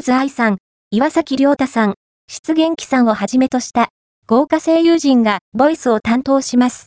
ーズ愛さん、岩崎亮太さん、出現記さんをはじめとした豪華声優陣がボイスを担当します。